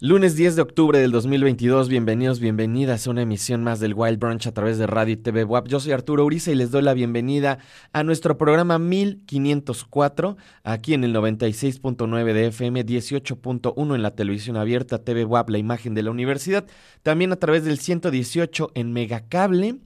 Lunes 10 de octubre del 2022, bienvenidos, bienvenidas a una emisión más del Wild Brunch a través de Radio y TV WAP. Yo soy Arturo Uriza y les doy la bienvenida a nuestro programa 1504, aquí en el 96.9 de FM, 18.1 en la televisión abierta, TV WAP, la imagen de la universidad, también a través del 118 en Megacable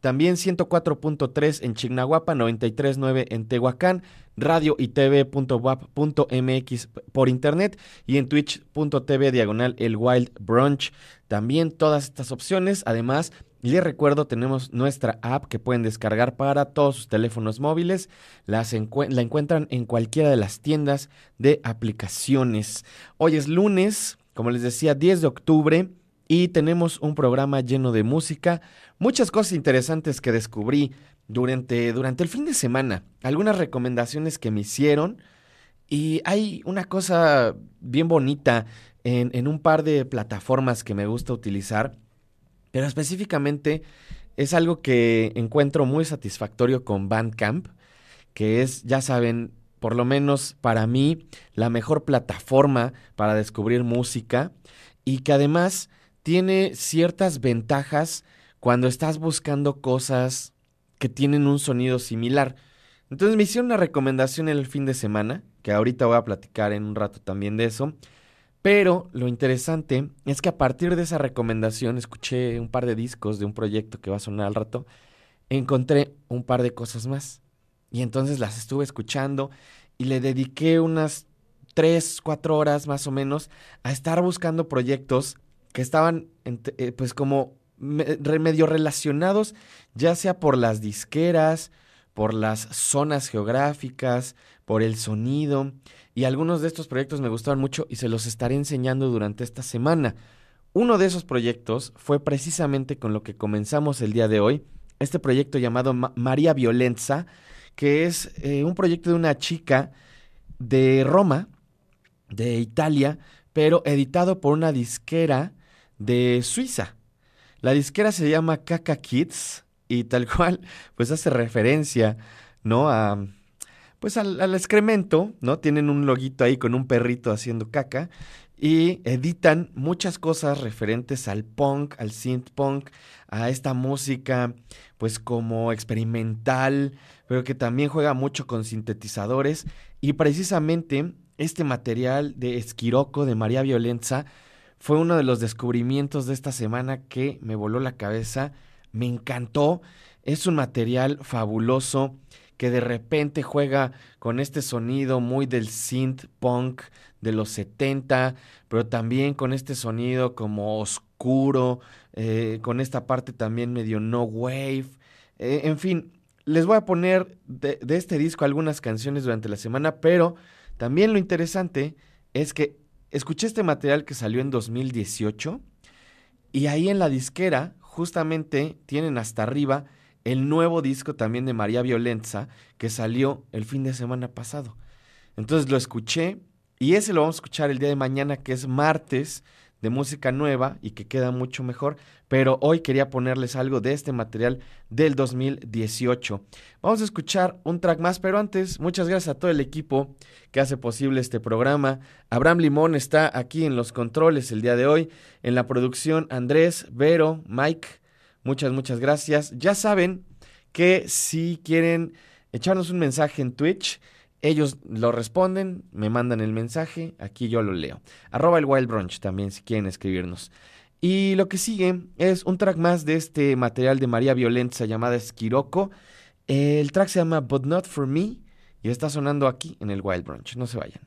también 104.3 en Chignahuapa, 93.9 en Tehuacán, radio y tv.wap.mx por internet y en twitch.tv diagonal el Wild Brunch. También todas estas opciones. Además, les recuerdo, tenemos nuestra app que pueden descargar para todos sus teléfonos móviles. Las la encuentran en cualquiera de las tiendas de aplicaciones. Hoy es lunes, como les decía, 10 de octubre y tenemos un programa lleno de música, muchas cosas interesantes que descubrí durante, durante el fin de semana, algunas recomendaciones que me hicieron y hay una cosa bien bonita en, en un par de plataformas que me gusta utilizar, pero específicamente es algo que encuentro muy satisfactorio con Bandcamp, que es, ya saben, por lo menos para mí, la mejor plataforma para descubrir música y que además tiene ciertas ventajas cuando estás buscando cosas que tienen un sonido similar. Entonces me hicieron una recomendación el fin de semana, que ahorita voy a platicar en un rato también de eso. Pero lo interesante es que a partir de esa recomendación escuché un par de discos de un proyecto que va a sonar al rato. Encontré un par de cosas más. Y entonces las estuve escuchando y le dediqué unas tres, cuatro horas más o menos a estar buscando proyectos que estaban eh, pues como medio relacionados, ya sea por las disqueras, por las zonas geográficas, por el sonido, y algunos de estos proyectos me gustaron mucho y se los estaré enseñando durante esta semana. Uno de esos proyectos fue precisamente con lo que comenzamos el día de hoy, este proyecto llamado María Violenza, que es eh, un proyecto de una chica de Roma, de Italia, pero editado por una disquera de Suiza. La disquera se llama Kaka Kids y tal cual, pues hace referencia, ¿no? A, pues al, excremento, ¿no? Tienen un loguito ahí con un perrito haciendo caca y editan muchas cosas referentes al punk, al synth punk, a esta música, pues como experimental, pero que también juega mucho con sintetizadores y precisamente este material de Esquiroco de María Violenza fue uno de los descubrimientos de esta semana que me voló la cabeza, me encantó, es un material fabuloso que de repente juega con este sonido muy del synth punk de los 70, pero también con este sonido como oscuro, eh, con esta parte también medio no wave, eh, en fin, les voy a poner de, de este disco algunas canciones durante la semana, pero también lo interesante es que escuché este material que salió en 2018 y ahí en la disquera justamente tienen hasta arriba el nuevo disco también de María Violenza que salió el fin de semana pasado. Entonces lo escuché y ese lo vamos a escuchar el día de mañana que es martes de música nueva y que queda mucho mejor, pero hoy quería ponerles algo de este material del 2018. Vamos a escuchar un track más, pero antes, muchas gracias a todo el equipo que hace posible este programa. Abraham Limón está aquí en los controles el día de hoy, en la producción Andrés, Vero, Mike, muchas, muchas gracias. Ya saben que si quieren echarnos un mensaje en Twitch, ellos lo responden, me mandan el mensaje, aquí yo lo leo. Arroba el Wild Brunch también si quieren escribirnos. Y lo que sigue es un track más de este material de María Violenza llamada Esquiroco. El track se llama But Not For Me y está sonando aquí en el Wild Brunch. No se vayan.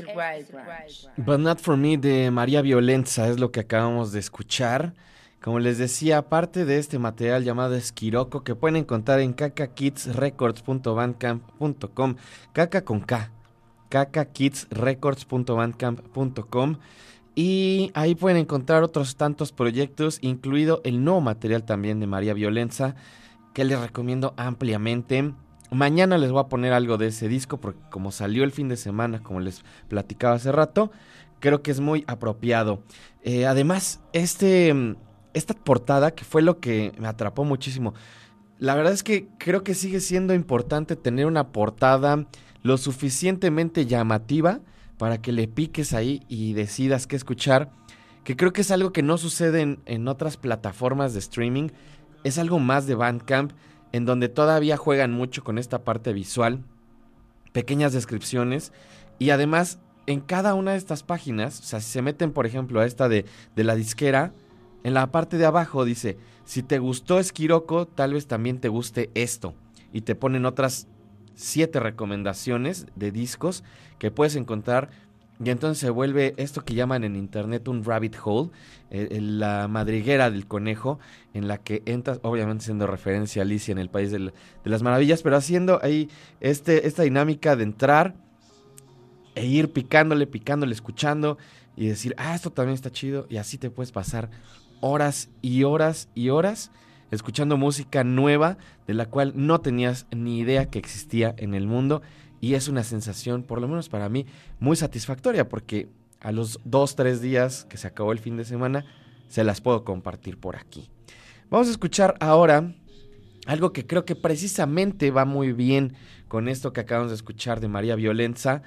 Wild Branch. But Not For Me de María Violenza es lo que acabamos de escuchar. Como les decía, aparte de este material llamado Esquiroco que pueden encontrar en cacakidsrecords.bandcamp.com, caca con K, cacakidsrecords.bandcamp.com y ahí pueden encontrar otros tantos proyectos, incluido el nuevo material también de María Violenza, que les recomiendo ampliamente. Mañana les voy a poner algo de ese disco porque como salió el fin de semana, como les platicaba hace rato, creo que es muy apropiado. Eh, además, este esta portada, que fue lo que me atrapó muchísimo. La verdad es que creo que sigue siendo importante tener una portada lo suficientemente llamativa para que le piques ahí y decidas qué escuchar. Que creo que es algo que no sucede en, en otras plataformas de streaming. Es algo más de Bandcamp, en donde todavía juegan mucho con esta parte visual, pequeñas descripciones y además en cada una de estas páginas, o sea, si se meten por ejemplo a esta de, de la disquera, en la parte de abajo dice, si te gustó Esquiroco, tal vez también te guste esto. Y te ponen otras siete recomendaciones de discos que puedes encontrar. Y entonces se vuelve esto que llaman en internet un rabbit hole, eh, la madriguera del conejo, en la que entras, obviamente siendo referencia a Alicia en el País de, las Maravillas, pero haciendo ahí este, esta dinámica de entrar e ir picándole, picándole, escuchando y decir, ah, esto también está chido, y así te puedes pasar horas y horas y horas escuchando música nueva de la cual no tenías ni idea que existía en el mundo y es una sensación, por lo menos para mí, muy satisfactoria porque a los dos, tres días que se acabó el fin de semana, se las puedo compartir por aquí. Vamos a escuchar ahora algo que creo que precisamente va muy bien con esto que acabamos de escuchar de María Violenza,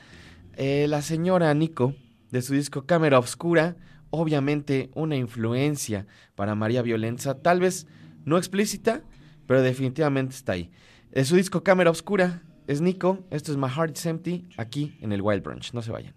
eh, la señora Nico, de su disco Cámara Obscura, obviamente una influencia para María Violenza, tal vez no explícita, pero definitivamente está ahí. Es su disco Cámara Oscura, es Nico, esto es My Heart is Empty, aquí en el Wild Branch, no se vayan.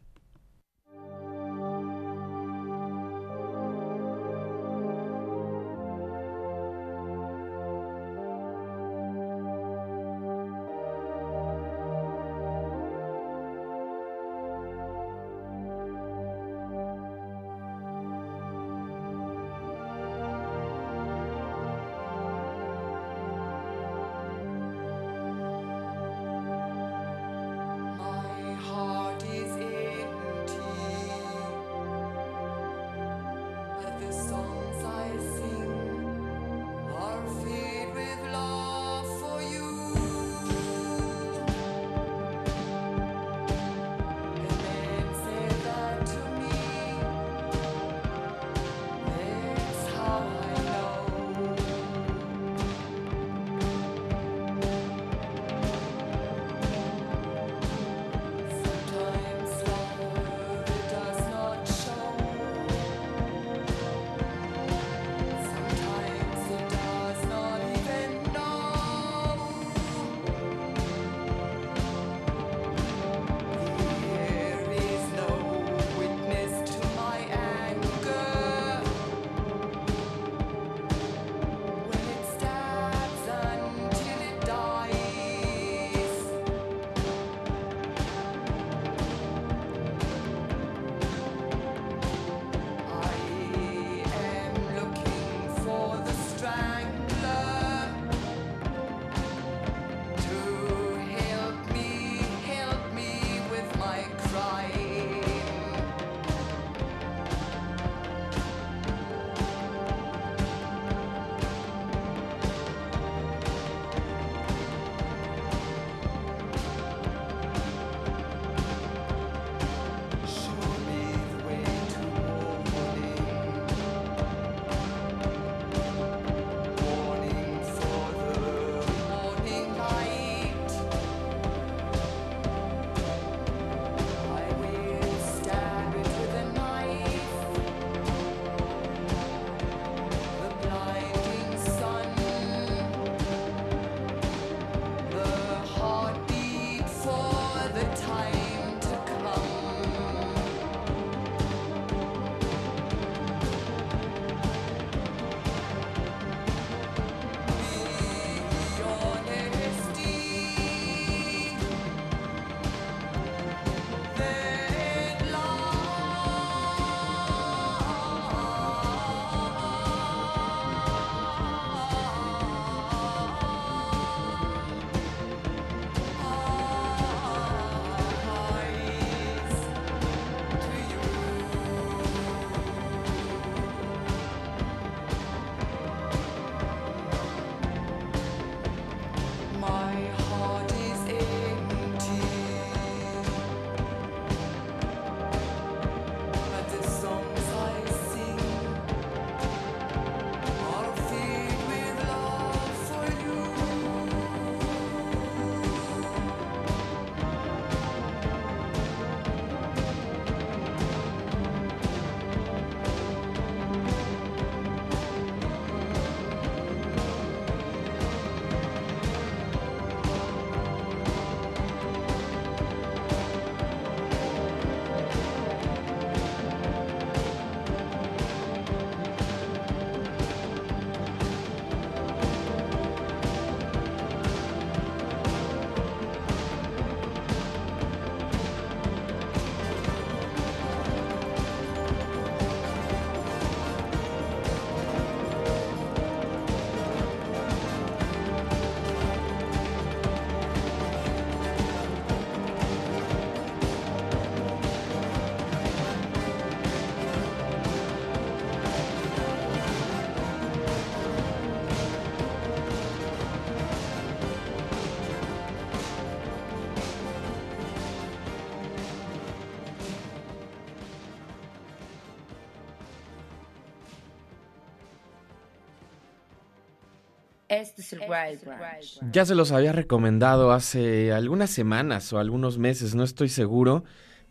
Este es el Wild Branch. Ya se los había recomendado hace algunas semanas o algunos meses, no estoy seguro,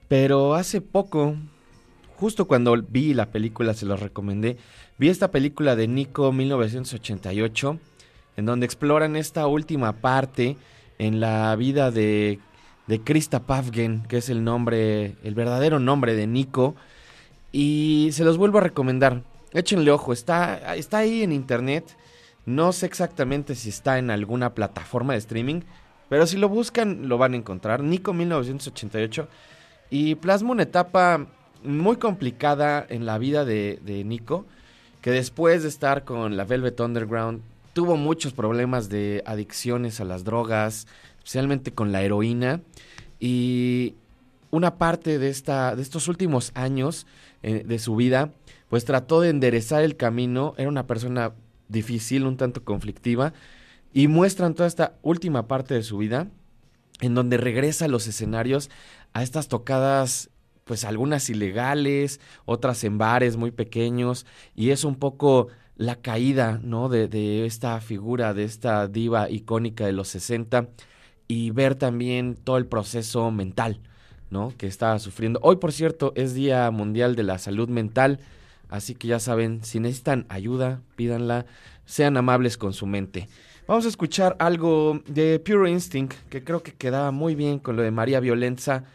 pero hace poco, justo cuando vi la película se los recomendé, vi esta película de Nico 1988, en donde exploran esta última parte en la vida de, de Krista Pavgen, que es el nombre, el verdadero nombre de Nico, y se los vuelvo a recomendar. Échenle ojo, está, está ahí en internet. No sé exactamente si está en alguna plataforma de streaming, pero si lo buscan lo van a encontrar. Nico 1988. Y plasma una etapa muy complicada en la vida de, Nico, que después de estar con la Velvet Underground tuvo muchos problemas de adicciones a las drogas, especialmente con la heroína. Y una parte de, esta, de estos últimos años eh, de su vida, pues trató de enderezar el camino. Era una persona difícil, un tanto conflictiva. Y muestran toda esta última parte de su vida, en donde regresa a los escenarios a estas tocadas pues algunas ilegales, otras en bares muy pequeños, y es un poco la caída, ¿no? De, esta figura, de esta diva icónica de los 60, y ver también todo el proceso mental, ¿no? Que estaba sufriendo. Hoy, por cierto, es Día Mundial de la Salud Mental, así que ya saben, si necesitan ayuda, pídanla, sean amables con su mente. Vamos a escuchar algo de Pure Instinct, que creo que quedaba muy bien con lo de María Violenza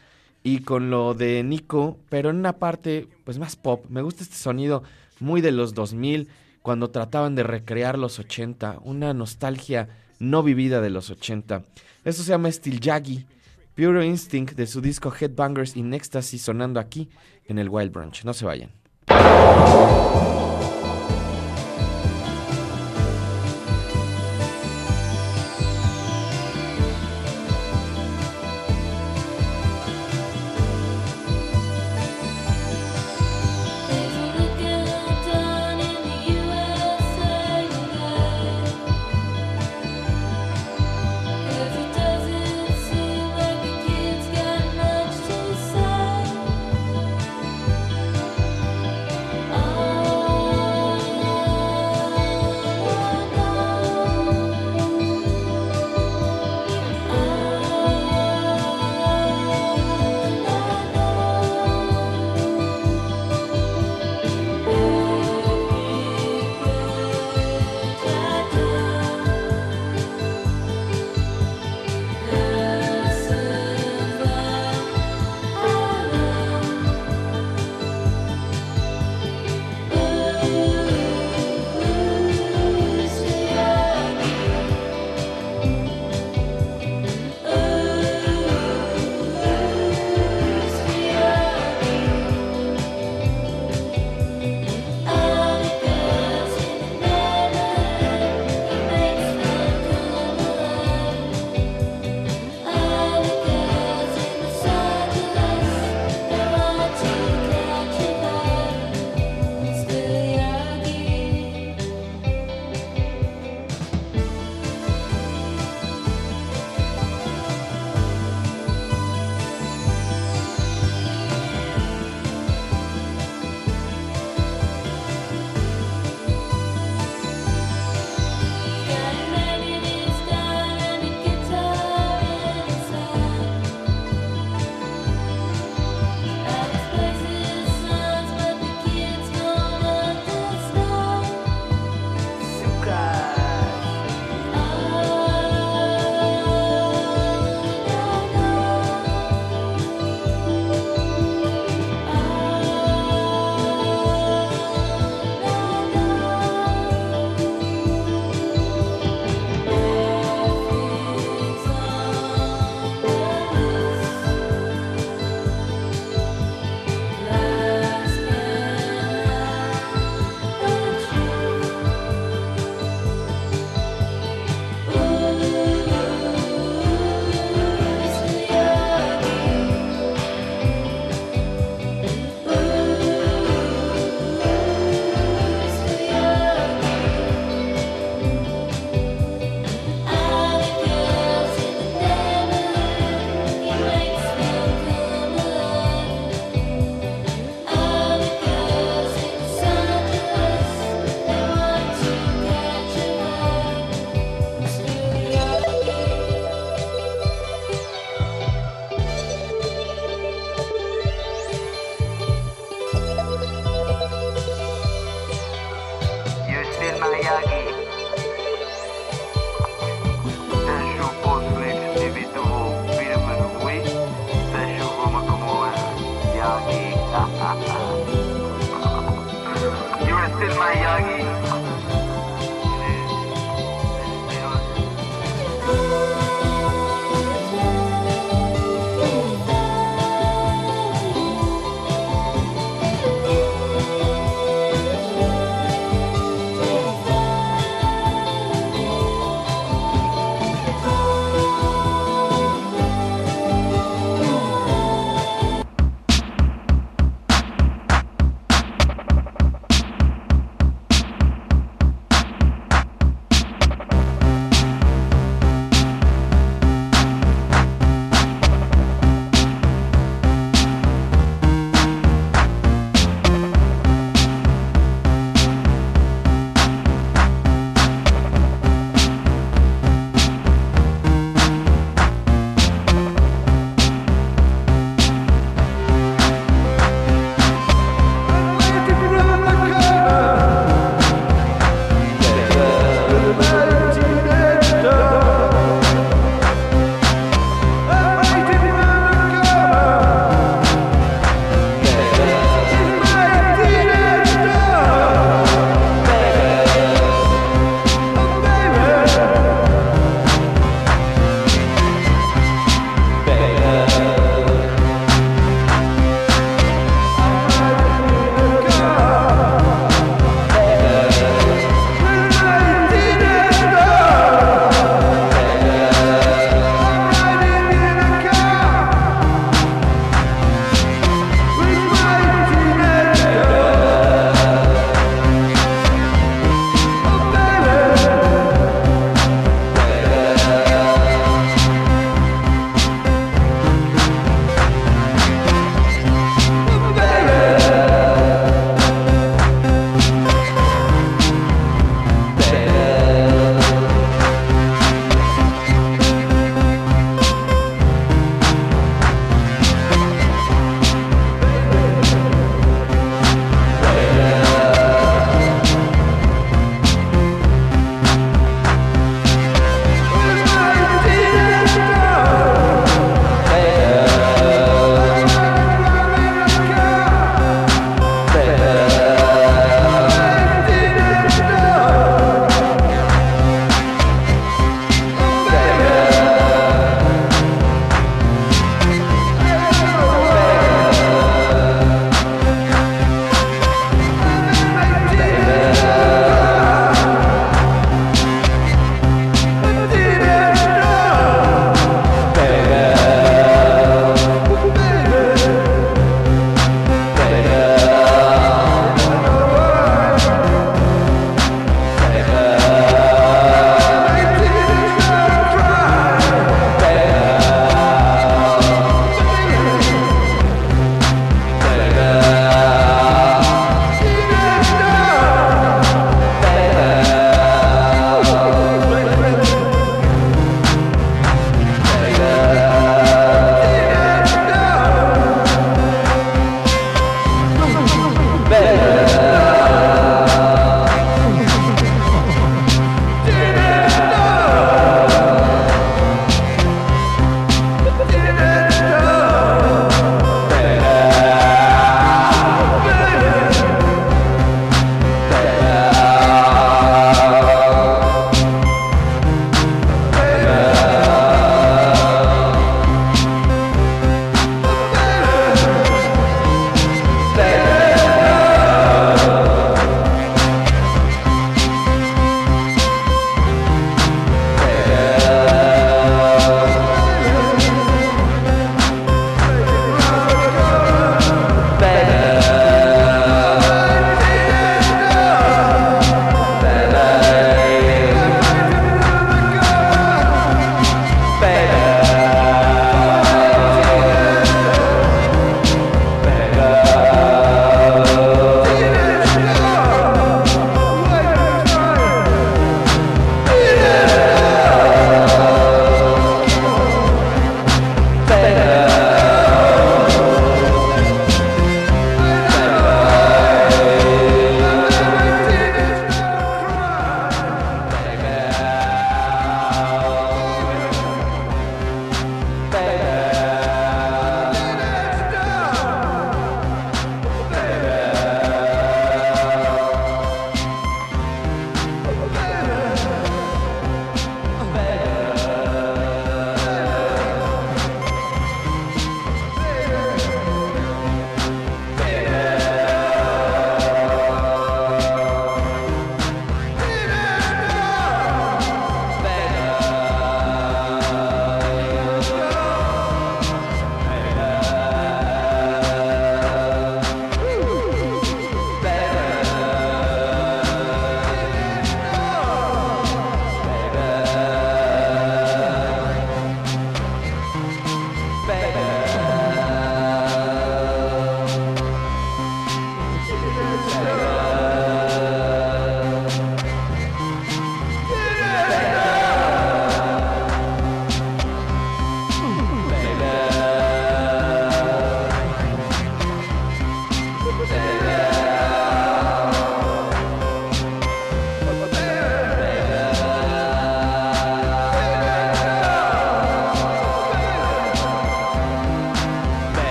y con lo de Nico, pero en una parte pues más pop. Me gusta este sonido muy de los 2000 cuando trataban de recrear los 80, una nostalgia no vivida de los 80. Esto se llama Steel Jaggy, Pure Instinct de su disco Headbangers in Ecstasy sonando aquí en el Wild Branch. No se vayan. 何?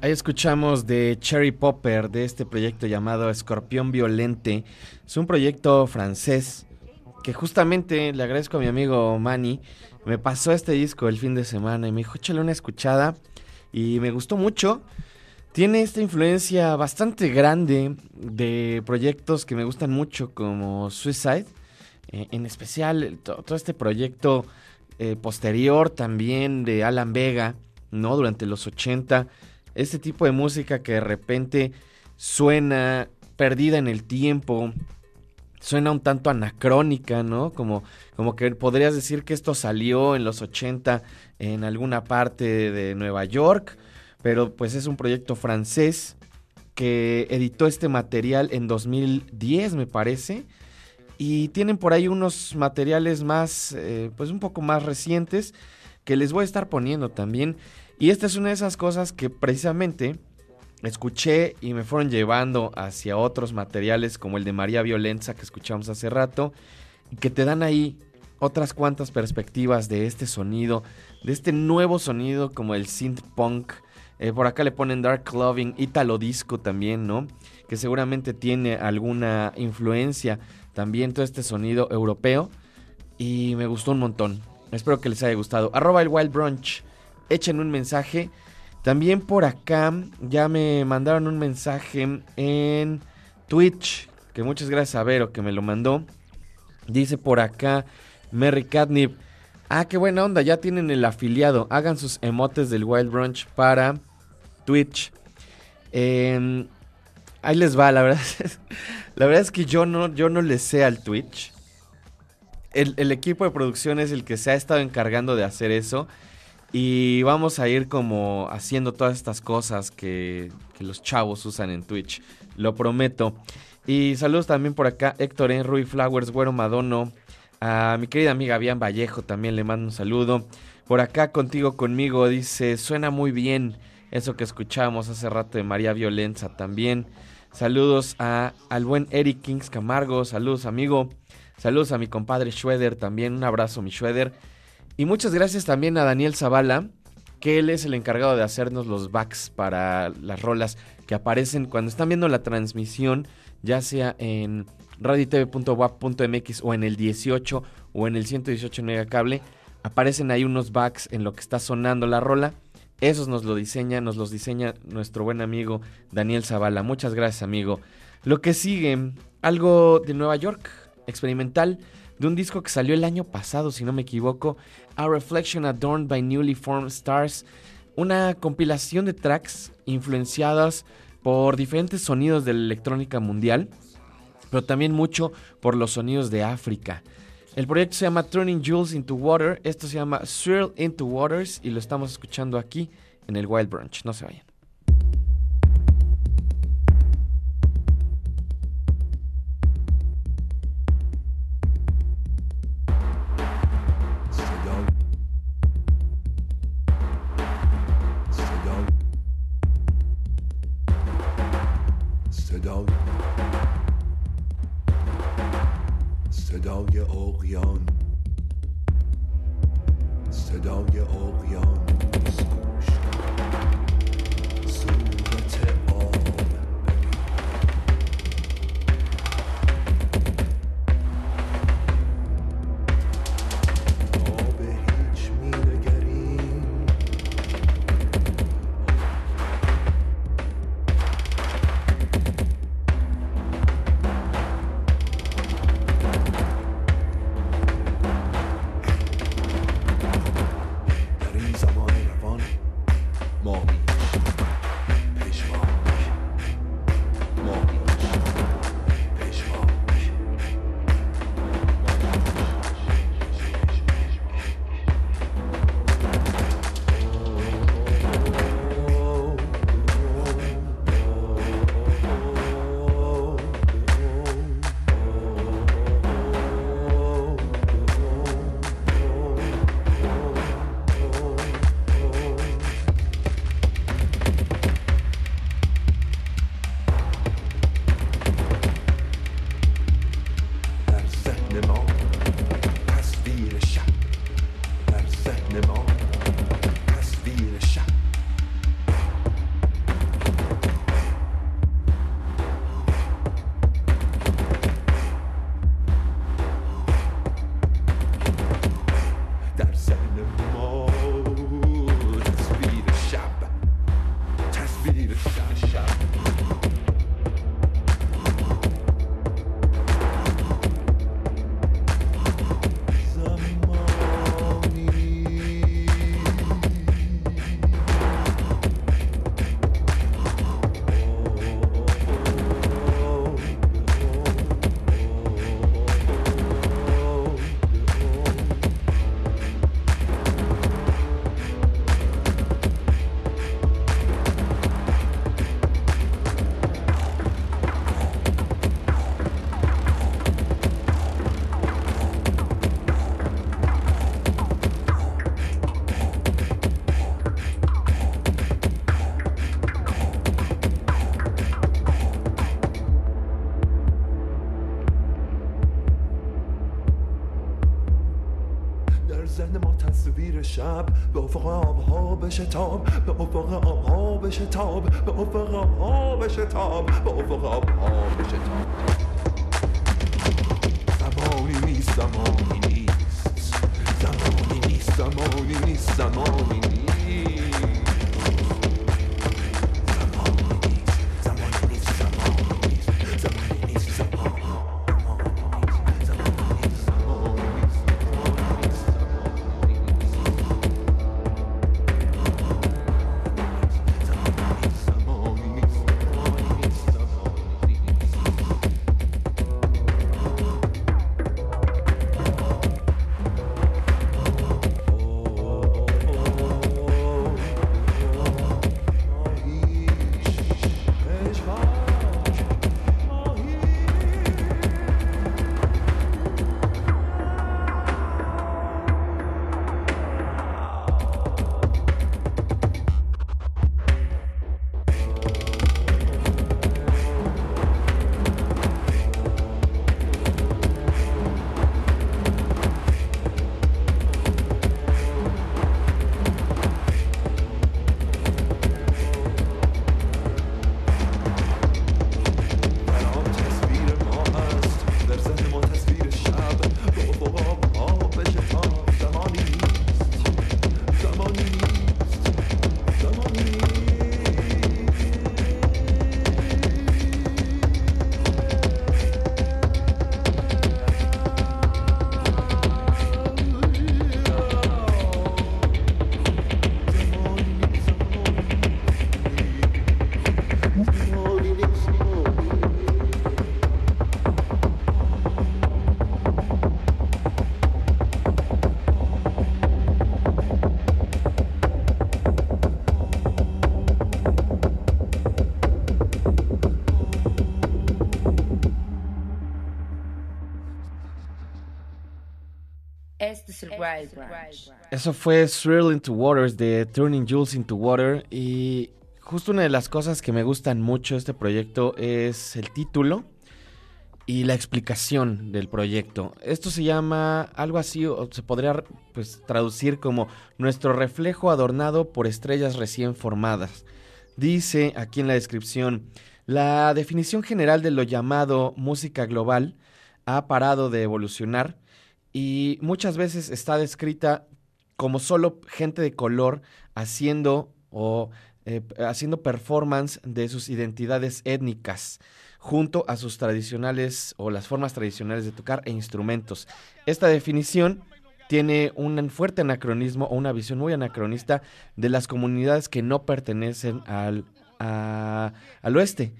Ahí escuchamos de Cherry Popper de este proyecto llamado Escorpión Violente. Es un proyecto francés que justamente le agradezco a mi amigo Manny. Me pasó este disco el fin de semana y me dijo, échale una escuchada. Y me gustó mucho. Tiene esta influencia bastante grande de proyectos que me gustan mucho como Suicide. Eh, en especial todo este proyecto eh, posterior también de Alan Vega, ¿no? Durante los 80 este tipo de música que de repente suena perdida en el tiempo, suena un tanto anacrónica, ¿no? Como, como que podrías decir que esto salió en los 80 en alguna parte de Nueva York, pero pues es un proyecto francés que editó este material en 2010, me parece. Y tienen por ahí unos materiales más, eh, pues un poco más recientes, que les voy a estar poniendo también. Y esta es una de esas cosas que precisamente escuché y me fueron llevando hacia otros materiales como el de María Violenza que escuchamos hace rato, y que te dan ahí otras cuantas perspectivas de este sonido, de este nuevo sonido como el synth punk. Eh, por acá le ponen dark loving, italo disco también, ¿no? Que seguramente tiene alguna influencia también todo este sonido europeo. Y me gustó un montón. Espero que les haya gustado. Arroba el Wild Brunch echen un mensaje. También por acá ya me mandaron un mensaje en Twitch, que muchas gracias a Vero que me lo mandó. Dice por acá Merry Catnip. Ah, qué buena onda, ya tienen el afiliado. Hagan sus emotes del Wild Brunch para Twitch. Em, ahí les va, la verdad. la verdad es que yo no, yo no le sé al Twitch. El, el equipo de producción es el que se ha estado encargando de hacer eso. Y vamos a ir como haciendo todas estas cosas que, los chavos usan en Twitch. Lo prometo. Y saludos también por acá, Héctor en Rui Flowers, Güero Madono. A mi querida amiga Bian Vallejo también le mando un saludo. Por acá contigo, conmigo, dice, suena muy bien eso que escuchamos hace rato de María Violenza también. Saludos a, al buen Eric Kings Camargo, saludos amigo. Saludos a mi compadre Schweder también, un abrazo mi Schweder. Y muchas gracias también a Daniel Zavala, que él es el encargado de hacernos los backs para las rolas que aparecen cuando están viendo la transmisión, ya sea en radiotv.wap.mx o en el 18 o en el 118 cable aparecen ahí unos backs en lo que está sonando la rola. Esos nos lo diseña, nos los diseña nuestro buen amigo Daniel Zavala. Muchas gracias, amigo. Lo que sigue, algo de Nueva York, experimental, de un disco que salió el año pasado, si no me equivoco, a Reflection Adorned by Newly Formed Stars, una compilación de tracks influenciadas por diferentes sonidos de la electrónica mundial, pero también mucho por los sonidos de África. El proyecto se llama Turning Jewels into Water, esto se llama Swirl into Waters y lo estamos escuchando aquí en el Wild Brunch. No se vayan. décidément. Eso fue Thrill into Waters de Turning Jules into Water y justo una de las cosas que me gustan mucho de este proyecto es el título y la explicación del proyecto. Esto se llama algo así o se podría pues traducir como nuestro reflejo adornado por estrellas recién formadas. Dice aquí en la descripción, la definición general de lo llamado música global ha parado de evolucionar y muchas veces está descrita como solo gente de color haciendo o eh, haciendo performance de sus identidades étnicas junto a sus tradicionales o las formas tradicionales de tocar e instrumentos. Esta definición tiene un fuerte anacronismo o una visión muy anacronista de las comunidades que no pertenecen al, al oeste.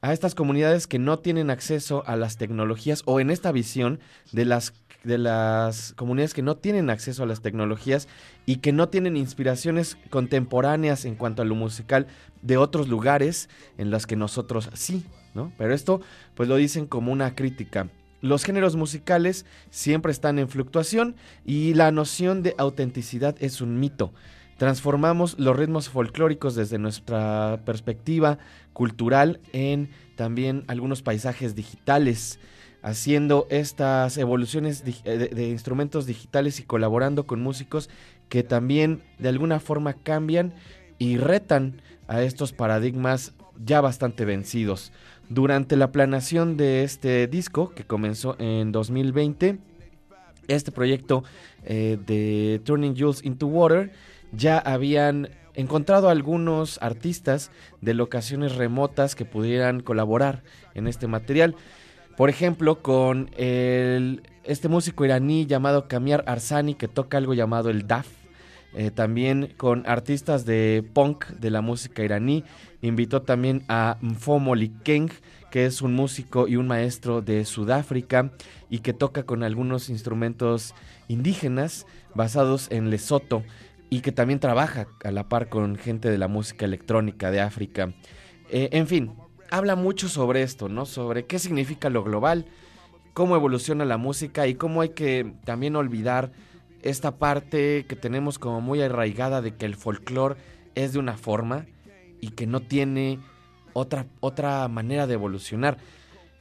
A estas comunidades que no tienen acceso a las tecnologías o en esta visión de las, de las comunidades que no tienen acceso a las tecnologías y que no tienen inspiraciones contemporáneas en cuanto a lo musical de otros lugares en las que nosotros sí, ¿no? Pero esto pues lo dicen como una crítica. Los géneros musicales siempre están en fluctuación y la noción de autenticidad es un mito. Transformamos los ritmos folclóricos desde nuestra perspectiva cultural en también algunos paisajes digitales, haciendo estas evoluciones eh, de, instrumentos digitales y colaborando con músicos que también de alguna forma cambian y retan a estos paradigmas ya bastante vencidos. Durante la planeación de este disco, que comenzó en 2020, este proyecto eh, de Turning Jules into Water, ya habían encontrado algunos artistas de locaciones remotas que pudieran colaborar en este material. Por ejemplo, con el, este músico iraní llamado Kamiar Arsani, que toca algo llamado el DAF. Eh, también con artistas de punk de la música iraní. Invitó también a Mfomo Likeng, que es un músico y un maestro de Sudáfrica y que toca con algunos instrumentos indígenas basados en Lesoto y que también trabaja a la par con gente de la música electrónica de África. Eh, en fin, habla mucho sobre esto, ¿no? Sobre qué significa lo global, cómo evoluciona la música y cómo hay que también olvidar esta parte que tenemos como muy arraigada de que el folclore es de una forma y que no tiene otra, otra manera de evolucionar.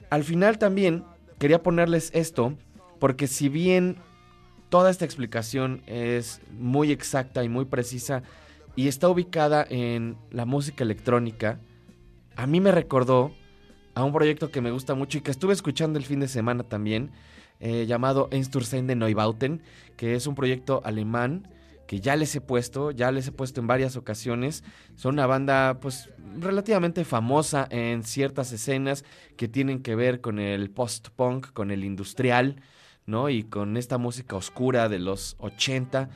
Al final también quería ponerles esto porque si bien toda esta explicación es muy exacta y muy precisa, y está ubicada en la música electrónica. A mí me recordó a un proyecto que me gusta mucho y que estuve escuchando el fin de semana también, eh, llamado Einstürzen de Neubauten, que es un proyecto alemán que ya les he puesto, ya les he puesto en varias ocasiones. Son una banda pues relativamente famosa en ciertas escenas que tienen que ver con el post-punk, con el industrial, ¿no? Y con esta música oscura de los 80.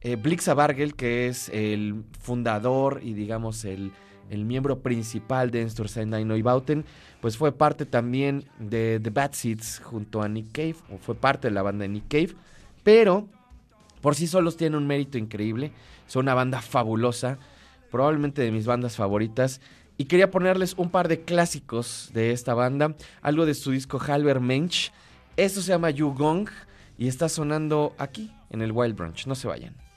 Eh, Blixa Bargel, que es el fundador y digamos el, el miembro principal de Einstürzen y Neubauten, pues fue parte también de The Bad Seeds junto a Nick Cave, o fue parte de la banda de Nick Cave, pero por sí solos tienen un mérito increíble, son una banda fabulosa, probablemente de mis bandas favoritas, y quería ponerles un par de clásicos de esta banda, algo de su disco Halber Mensch, esto se llama Yu Gong y está sonando aquí en el Wild Branch, no se vayan.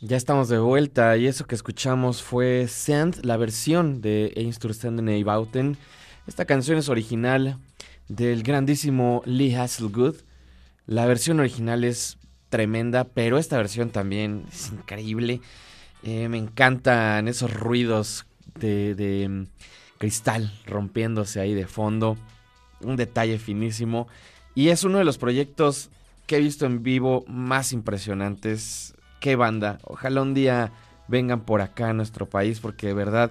Ya estamos de vuelta y eso que escuchamos fue Sand, la versión de Einstürstenden Bauten. Esta canción es original del grandísimo Lee Hasselgood. La versión original es tremenda, pero esta versión también es increíble. Eh, me encantan esos ruidos de, de, mm, cristal rompiéndose ahí de fondo. Un detalle finísimo. Y es uno de los proyectos que he visto en vivo más impresionantes. Qué banda. Ojalá un día vengan por acá a nuestro país porque de verdad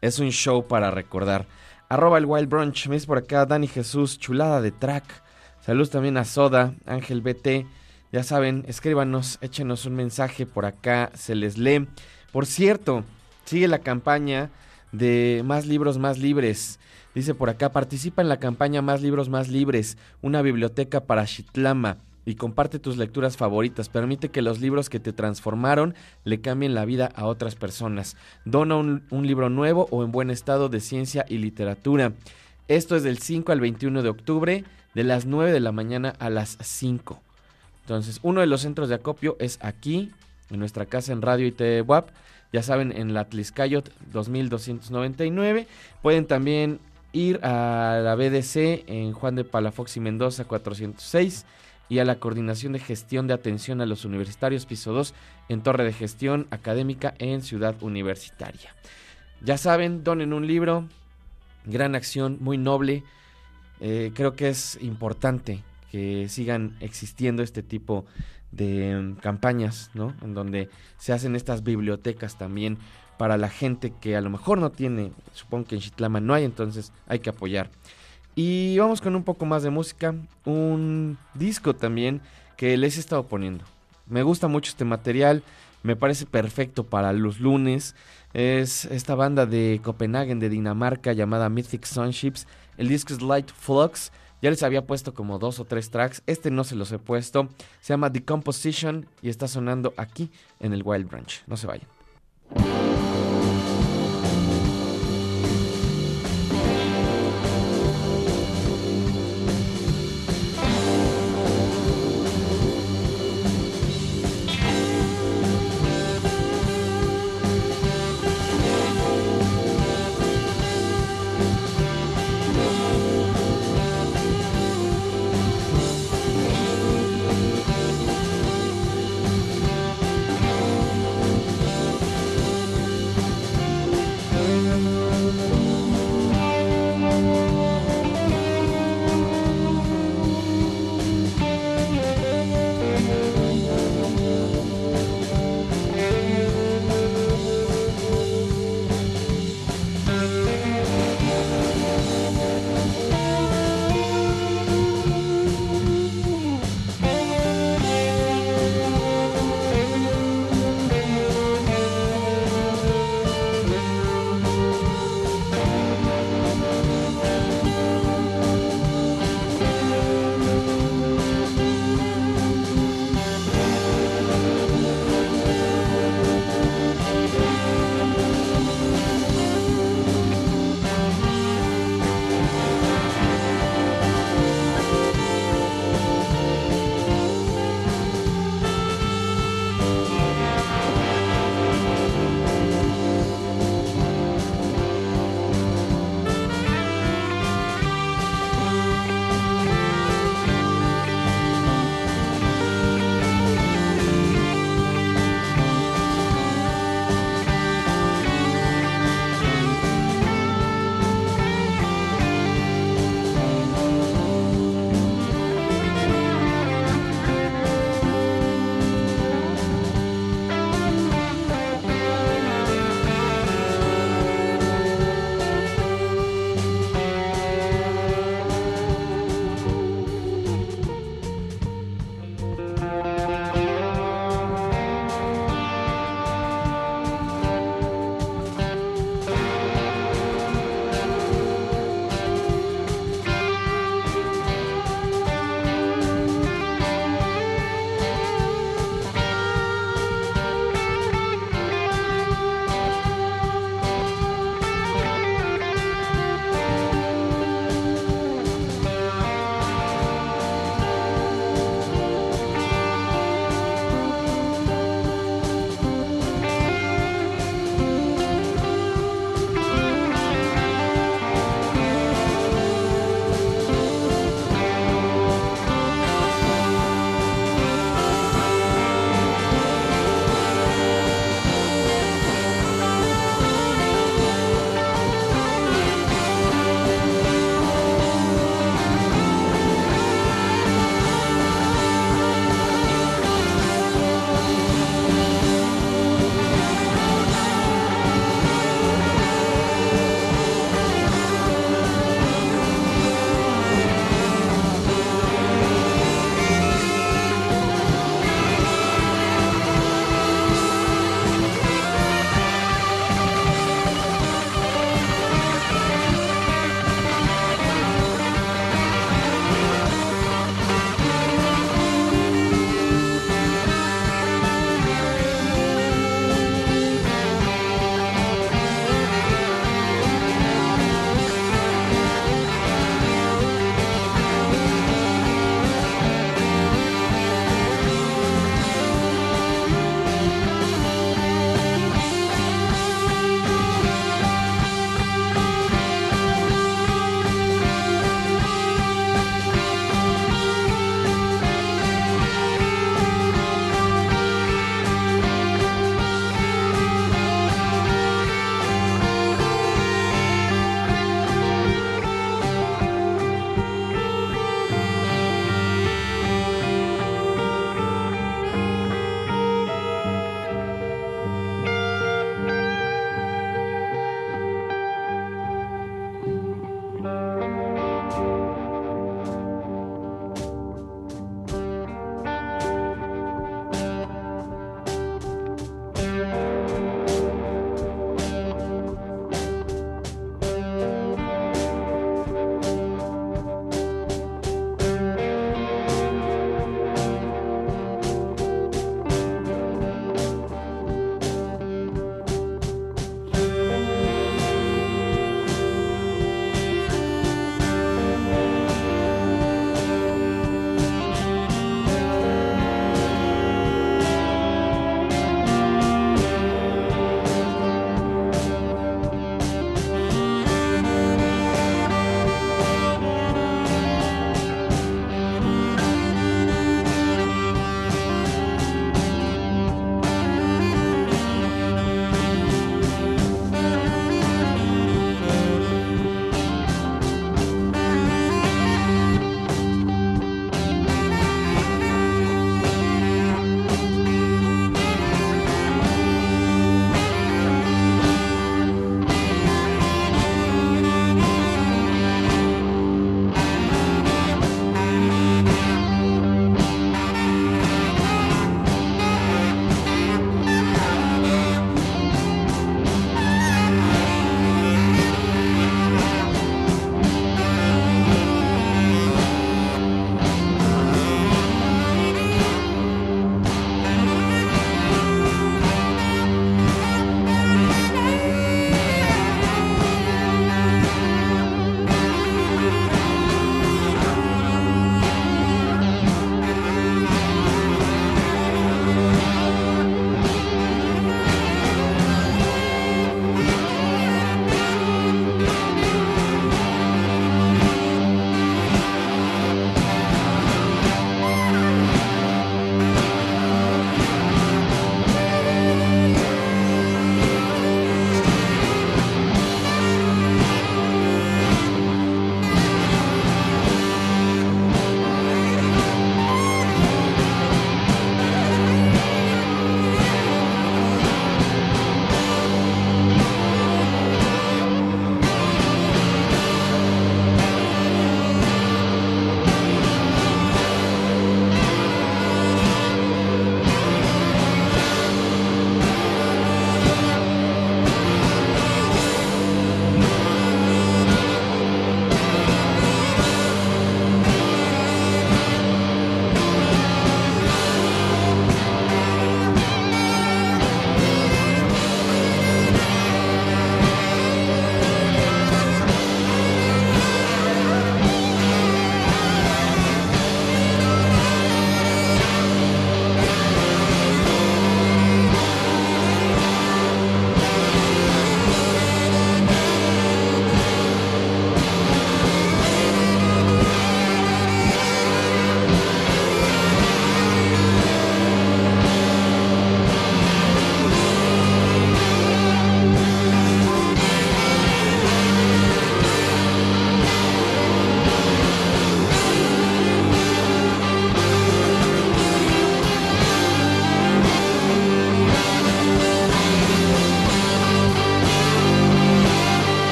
es un show para recordar. Arroba el Wild Brunch. Me dice por acá Dani Jesús, chulada de track. Saludos también a Soda, Ángel BT. Ya saben, escríbanos, échenos un mensaje por acá, se les lee. Por cierto, sigue la campaña de Más Libros Más Libres. Dice por acá, participa en la campaña Más Libros Más Libres, una biblioteca para Shitlama y comparte tus lecturas favoritas. Permite que los libros que te transformaron le cambien la vida a otras personas. Dona un, libro nuevo o en buen estado de ciencia y literatura. Esto es del 5 al 21 de octubre, de las 9 de la mañana a las 5. Entonces, uno de los centros de acopio es aquí, en nuestra casa en Radio y TV WAP. Ya saben, en la Tliscayot 2299. Pueden también ir a la BDC en Juan de Palafox y Mendoza 406 y a la Coordinación de Gestión de Atención a los Universitarios Piso 2 en Torre de Gestión Académica en Ciudad Universitaria. Ya saben, donen un libro, gran acción, muy noble. Eh, creo que es importante que sigan existiendo este tipo de mm, campañas, ¿no? En donde se hacen estas bibliotecas también para la gente que a lo mejor no tiene, supongo que en Chitlama no hay, entonces hay que apoyar. Y vamos con un poco más de música, un disco también que les he estado poniendo. Me gusta mucho este material, me parece perfecto para los lunes. Es esta banda de Copenhagen, de Dinamarca, llamada Mythic Sunships. El disco es Light Flux. Ya les había puesto como dos o tres tracks. Este no se los he puesto. Se llama Decomposition y está sonando aquí en el Wild Branch. No se vayan.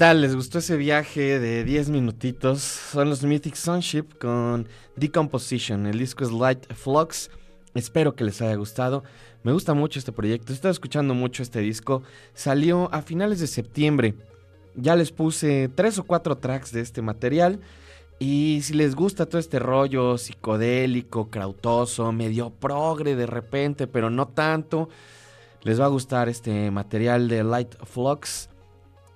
Tal? ¿Les gustó ese viaje de 10 minutitos? Son los Mythic Sunship con Decomposition. El disco es Light Flux. Espero que les haya gustado. Me gusta mucho este proyecto. He estado escuchando mucho este disco. Salió a finales de septiembre. Ya les puse tres o cuatro tracks de este material. Y si les gusta todo este rollo psicodélico, crautoso, medio progre de repente, pero no tanto, les va a gustar este material de Light Flux.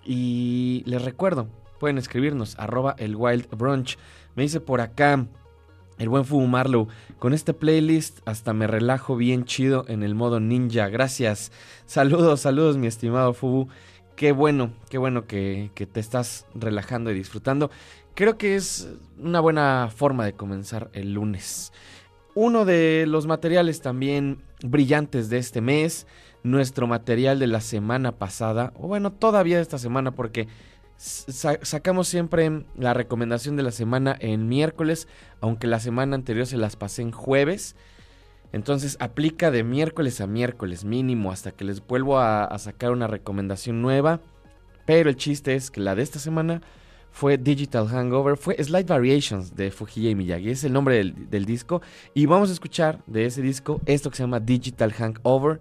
Y les recuerdo, pueden escribirnos, arroba el Wild Brunch. Me dice por acá el buen Fubu Marlow, con este playlist hasta me relajo bien chido en el modo ninja. Gracias. Saludos, saludos mi estimado Fubu. Qué bueno, qué bueno que, que te estás relajando y disfrutando. Creo que es una buena forma de comenzar el lunes. Uno de los materiales también brillantes de este mes, nuestro material de la semana pasada, o bueno, todavía de esta semana, porque sa- sacamos siempre la recomendación de la semana en miércoles, aunque la semana anterior se las pasé en jueves. Entonces aplica de miércoles a miércoles mínimo hasta que les vuelvo a, a sacar una recomendación nueva. Pero el chiste es que la de esta semana fue Digital Hangover, fue Slight Variations de Fujiya y Miyagi, es el nombre del, del disco. Y vamos a escuchar de ese disco esto que se llama Digital Hangover.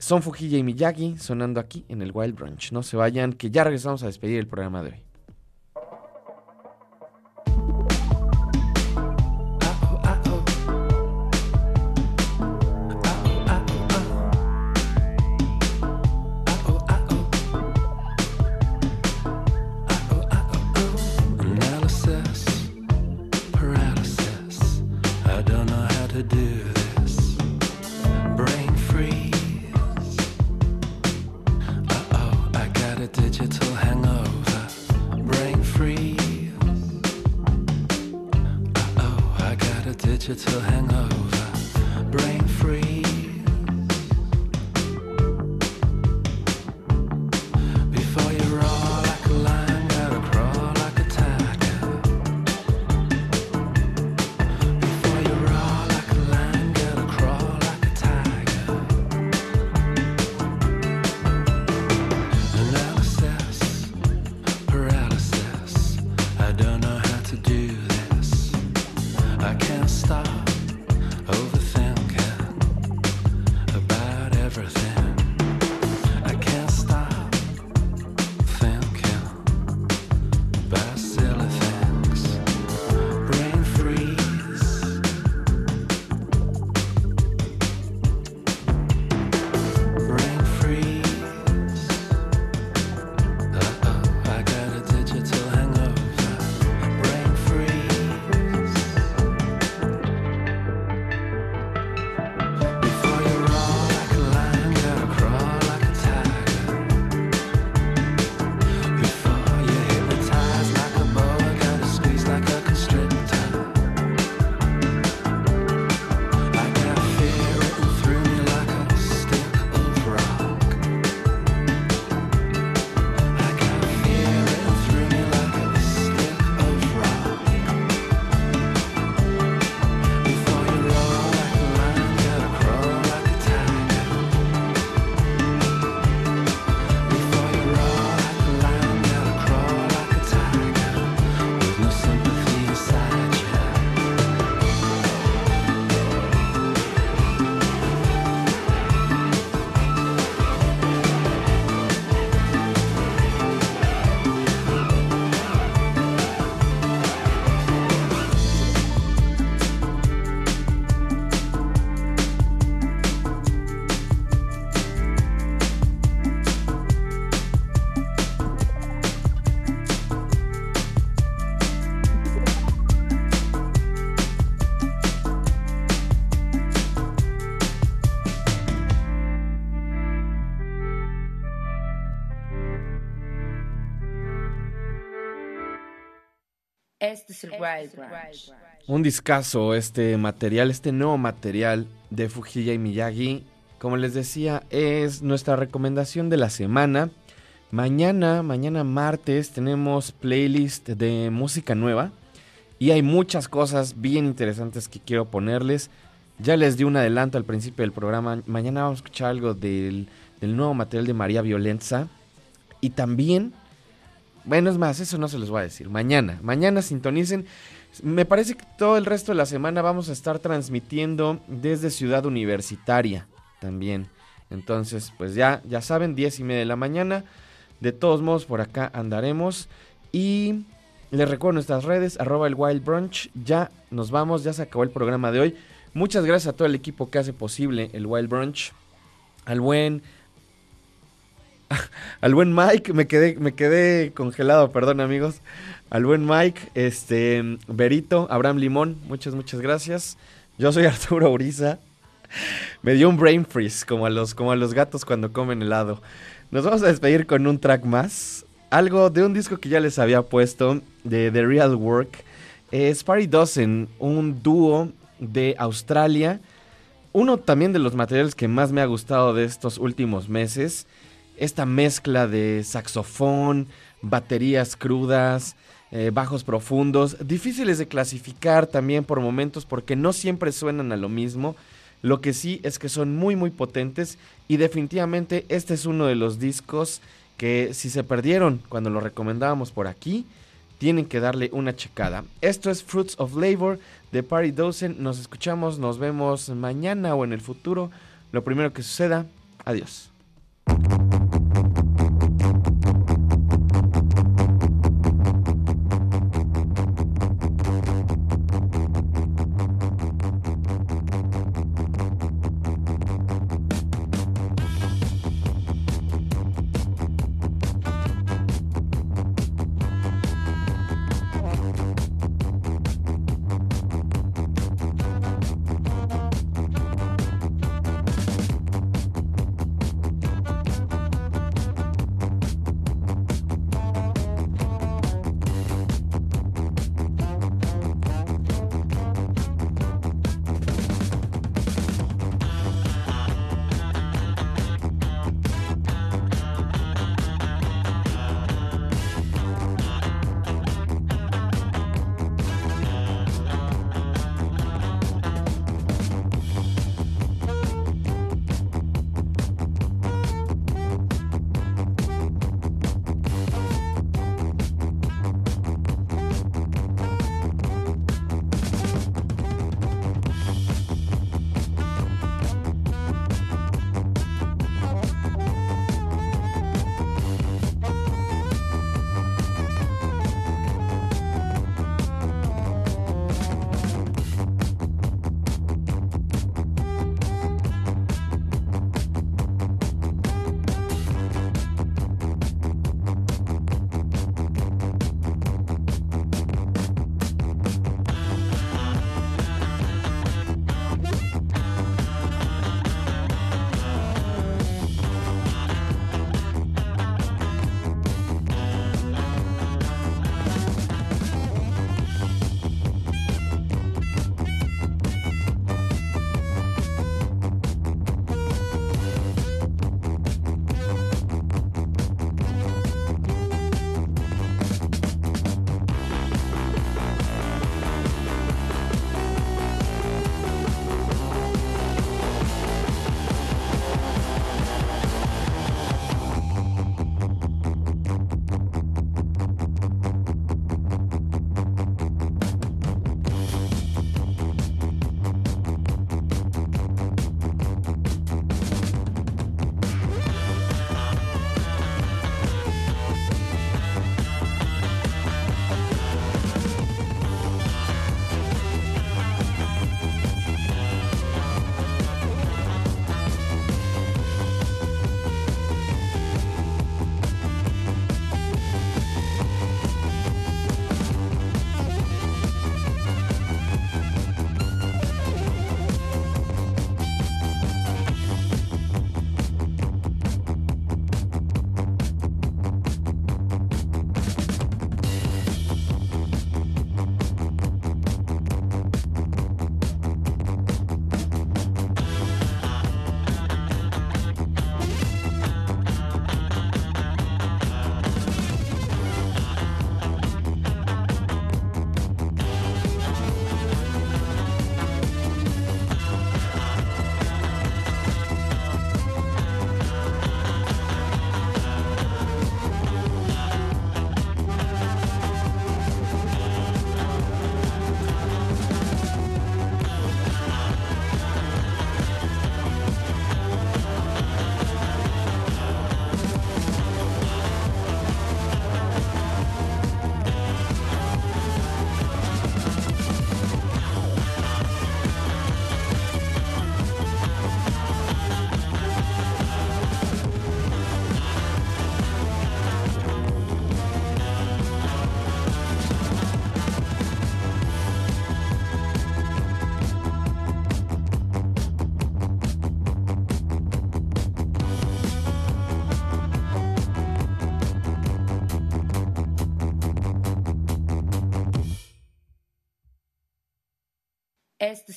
Son Fujiya y Miyagi sonando aquí en el Wild Brunch. No se vayan, que ya regresamos a despedir el programa de hoy. Un discazo este material, este nuevo material de Fujiya y Miyagi. Como les decía, es nuestra recomendación de la semana. Mañana, mañana martes, tenemos playlist de música nueva. Y hay muchas cosas bien interesantes que quiero ponerles. Ya les di un adelanto al principio del programa. Mañana vamos a escuchar algo del, del nuevo material de María Violenza. Y también Bueno, es más, eso no se los voy a decir. Mañana, mañana sintonicen. Me parece que todo el resto de la semana vamos a estar transmitiendo desde Ciudad Universitaria también. Entonces, pues ya, ya saben, 10 y media de la mañana. De todos modos, por acá andaremos. Y les recuerdo nuestras redes, arroba el Wild Brunch. Ya nos vamos, ya se acabó el programa de hoy. Muchas gracias a todo el equipo que hace posible el Wild Brunch. Al buen. Al buen Mike, me quedé, me quedé congelado, perdón amigos. Al buen Mike, este, Berito, Abraham Limón, muchas, muchas gracias. Yo soy Arturo Uriza. Me dio un brain freeze, como a los, como a los gatos cuando comen helado. Nos vamos a despedir con un track más. Algo de un disco que ya les había puesto, de The Real Work. Es Dozen, un dúo de Australia. Uno también de los materiales que más me ha gustado de estos últimos meses. Esta mezcla de saxofón, baterías crudas, eh, bajos profundos, difíciles de clasificar también por momentos porque no siempre suenan a lo mismo. Lo que sí es que son muy muy potentes y definitivamente este es uno de los discos que si se perdieron cuando lo recomendábamos por aquí, tienen que darle una checada. Esto es Fruits of Labor de Party Dozen. Nos escuchamos, nos vemos mañana o en el futuro. Lo primero que suceda, adiós.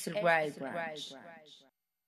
Este es el Wild Branch.